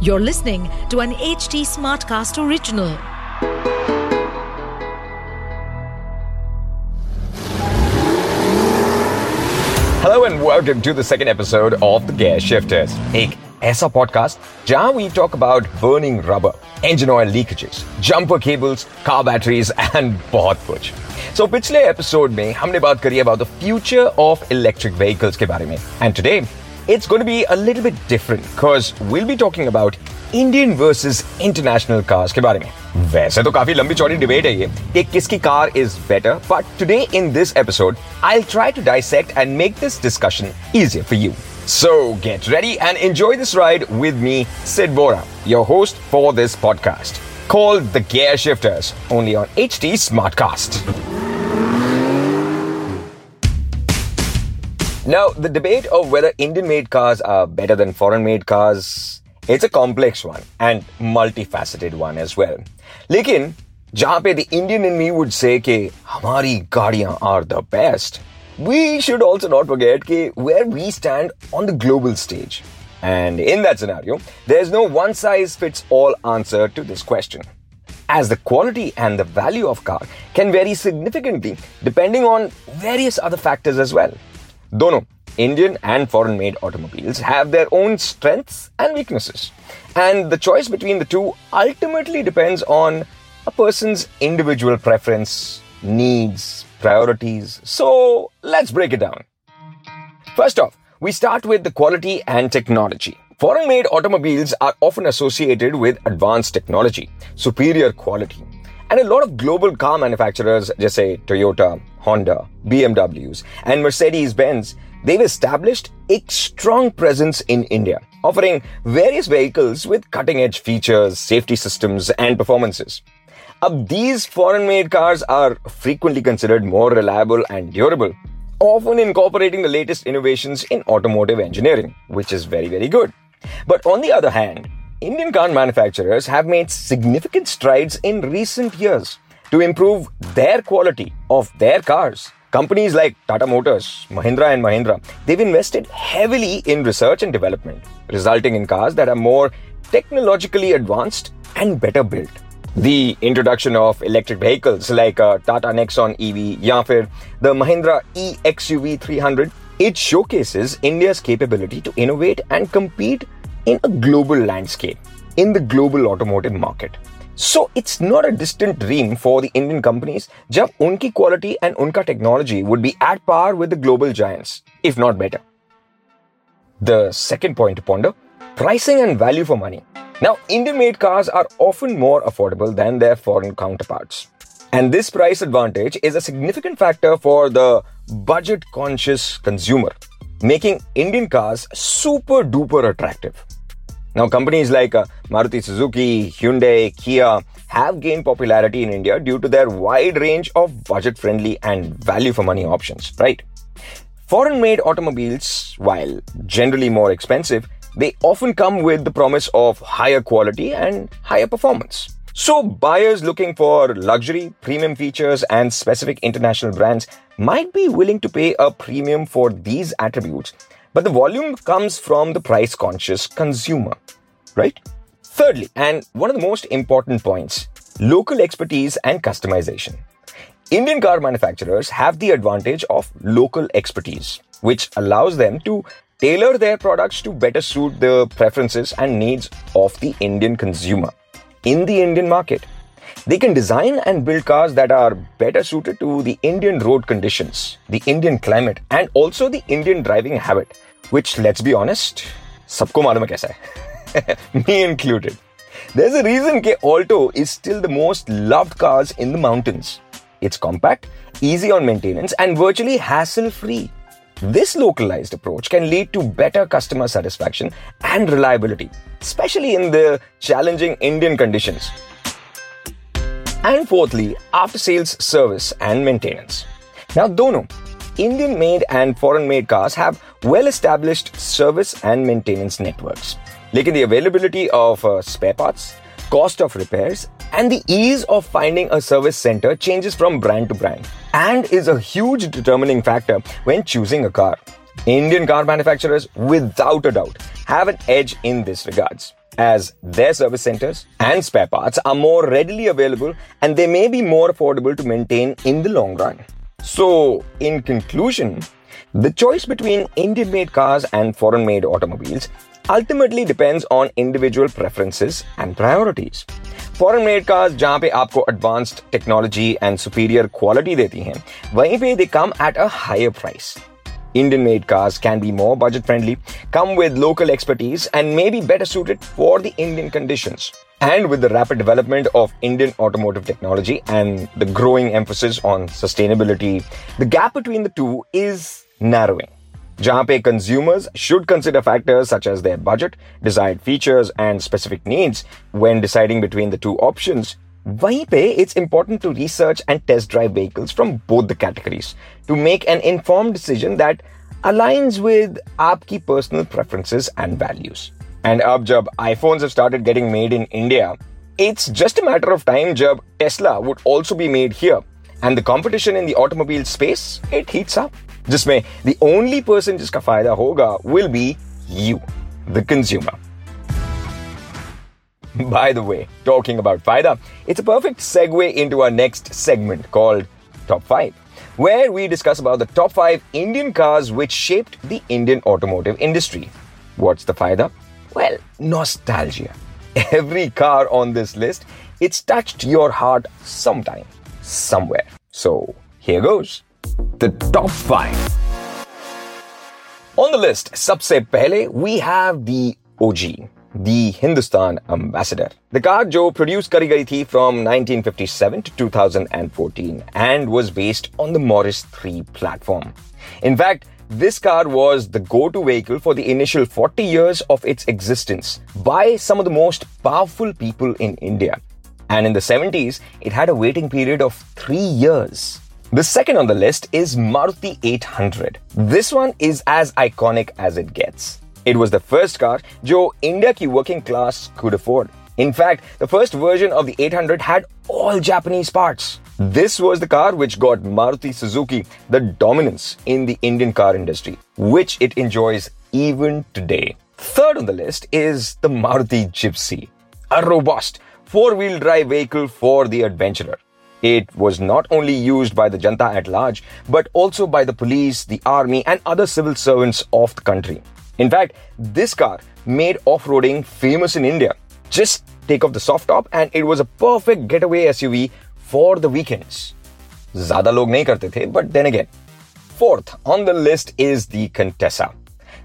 You're listening to an HT Smartcast original. Hello and welcome to the second episode of The Gear Shifters, एक ऐसा podcast जहां we talk about burning rubber, engine oil leakages, jumper cables, car batteries and बहुत कुछ. So पिछले episode में हमने बात करी about the future of electric vehicles के बारे में. And today it's going to be a little bit different because we'll be talking about Indian versus international cars. के बारे में वैसे तो काफी लंबी चौड़ी डिबेट है ये कि किसकी car is better but today in this episode I try to dissect and make this discussion easier for you So get ready and enjoy this ride with me, Sid Vohra, your host for this podcast called The Gear Shifters, only on HT Smartcast. Now, the debate of whether Indian made cars are better than foreign made cars it's a complex one and multifaceted one as well. लेकिन जहां पे the Indian in me would say कि हमारी गाड़ियां are the best, we should also not forget कि where we stand on the global stage. And in that scenario, there's no one size fits all answer to this question. As the quality and the value of car can vary significantly depending on various other factors as well. Dono, Indian and foreign made automobiles have their own strengths and weaknesses. And the choice between the two ultimately depends on a person's individual preference, needs, priorities. So let's break it down. First off, we start with the quality and technology. Foreign made automobiles are often associated with advanced technology, superior quality, and a lot of global car manufacturers, just say Toyota, Honda, BMWs, and Mercedes Benz, they've established a strong presence in India, offering various vehicles with cutting edge features, safety systems, and performances. अब these foreign made cars are frequently considered more reliable and durable, often incorporating the latest innovations in automotive engineering, which is very, very good. But on the other hand, Indian car manufacturers have made significant strides in recent years to improve their quality of their cars. Companies like Tata Motors, Mahindra and Mahindra, they've invested heavily in research and development, resulting in cars that are more technologically advanced and better built. The introduction of electric vehicles like uh, Tata Nexon EV, या the Mahindra e-XUV 300, it showcases India's capability to innovate and compete in a global landscape, in the global automotive market. So it's not a distant dream for the Indian companies jab unki quality and unka technology would be at par with the global giants, if not better. The second point to ponder pricing and value for money. Now, Indian made cars are often more affordable than their foreign counterparts. And this price advantage is a significant factor for the budget conscious consumer, making Indian cars super duper attractive. Now, companies like uh, Maruti Suzuki, Hyundai, Kia have gained popularity in India due to their wide range of budget friendly and value for money options, right? Foreign made automobiles, while generally more expensive, they often come with the promise of higher quality and higher performance. So, buyers looking for luxury, premium features, and specific international brands might be willing to pay a premium for these attributes but the volume comes from the price conscious consumer, right? Thirdly, and one of the most important points, local expertise and customization. Indian car manufacturers have the advantage of local expertise, which allows them to tailor their products to better suit the preferences and needs of the Indian consumer in the Indian market. They can design and build cars that are better suited to the Indian road conditions, the Indian climate, and also the Indian driving habit, which, let's be honest, सबको मालूम है कैसा है me included. There's a reason that Alto is still the most loved cars in the mountains. It's compact, easy on maintenance, and virtually hassle free. This localized approach can lead to better customer satisfaction and reliability, especially in the challenging Indian conditions. And fourthly, after sales service and maintenance. Now, dono, Indian made and foreign made cars have well established service and maintenance networks. Lekin the availability of uh, spare parts, cost of repairs, and the ease of finding a service center changes from brand to brand and is a huge determining factor when choosing a car. Indian car manufacturers, without a doubt, have an edge in this regards as their service centers and spare parts are more readily available and they may be more affordable to maintain in the long run. So, in conclusion, the choice between Indian made cars and foreign made automobiles ultimately depends on individual preferences and priorities. Foreign made cars जहां पे आपको advanced technology and superior quality देती हैं वहीं पे दे कम at a higher price Indian made cars can be more budget friendly, come with local expertise, and may be better suited for the Indian conditions. And with the rapid development of Indian automotive technology and the growing emphasis on sustainability, the gap between the two is narrowing. जहां पे consumers should consider factors such as their budget, desired features, and specific needs when deciding between the two options. वहीं पे it's important to research and test drive vehicles from both the categories to make an informed decision that aligns with आपकी personal preferences and values. And अब जब iPhones have started getting made in India, it's just a matter of time जब Tesla would also be made here. And the competition in the automobile space, it heats up. जिसमें the only person जिसका फायदा होगा will be you, the consumer. By the way, talking about Faida, it's a perfect segue into our next segment called Top 5, where we discuss about the top 5 Indian cars which shaped the Indian automotive industry. What's the Faida? Well, nostalgia. Every car on this list, it's touched your heart sometime, somewhere. So, here goes. The top 5. On the list, सबसे पहले we have the OG, the Hindustan ambassador. The car Joe produced Kari Gari Thi from 1957 to 2014 and was based on the Morris 3 platform. In fact, this car was the go-to vehicle for the initial 40 years of its existence by some of the most powerful people in India. And in the 70s, it had a waiting period of three years. The second on the list is Maruti 800. This one is as iconic as it gets. It was the first car जो India की working class could afford. In fact, the first version of the 800 had all Japanese parts. This was the car which got Maruti Suzuki the dominance in the Indian car industry, which it enjoys even today. Third on the list is the Maruti Gypsy, a robust four wheel drive vehicle for the adventurer. It was not only used by the Janta at large, but also by the police, the army, and other civil servants of the country. In fact, this car made off roading famous in India. Just take off the soft top, and it was a perfect getaway SUV for the weekends. Zada log nahi karte the, but then again. Fourth on the list is the Contessa.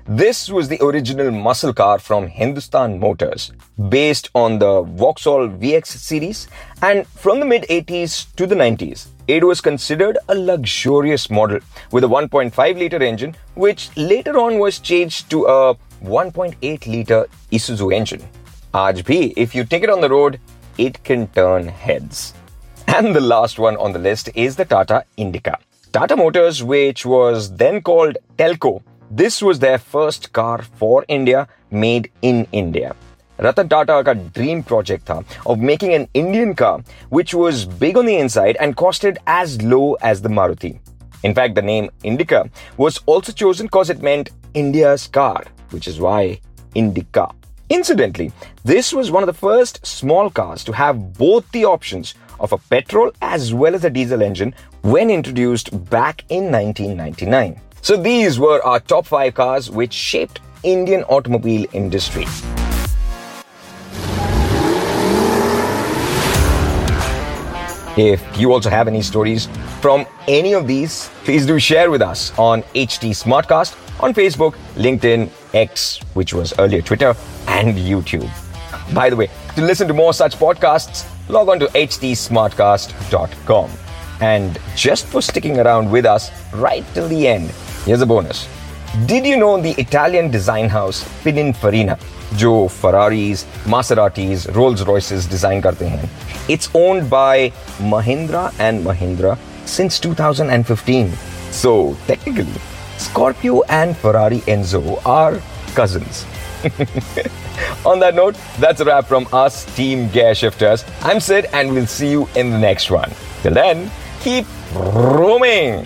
This was the original muscle car from Hindustan Motors, based on the Vauxhall VX series, and from the mid 80s to the 90s, it was considered a luxurious model with a 1.5 liter engine, which later on was changed to a 1.8 liter Isuzu engine. Aaj if you take it on the road, it can turn heads. And the last one on the list is the Tata Indica. Tata Motors, which was then called Telco, this was their first car for India made in India. Ratan ka dream project tha of making an Indian car which was big on the inside and costed as low as the Maruti. In fact, the name Indica was also chosen because it meant India's car, which is why Indica. Incidentally, this was one of the first small cars to have both the options of a petrol as well as a diesel engine when introduced back in 1999. So these were our top 5 cars which shaped Indian automobile industry. If you also have any stories from any of these, please do share with us on HT Smartcast on Facebook, LinkedIn, X, which was earlier Twitter, and YouTube. By the way, to listen to more such podcasts, log on to htsmartcast.com. And just for sticking around with us right till the end, Here's a bonus. Did you know the Italian design house Pininfarina, जो Ferraris, Maseratis, Rolls Royces design करते हैं, it's owned by Mahindra and Mahindra since 2015. So technically, Scorpio and Ferrari Enzo are cousins. On that note, that's a wrap from us, Team Gear Shifters. I'm Sid, and we'll see you in the next one. Till then, keep roaming.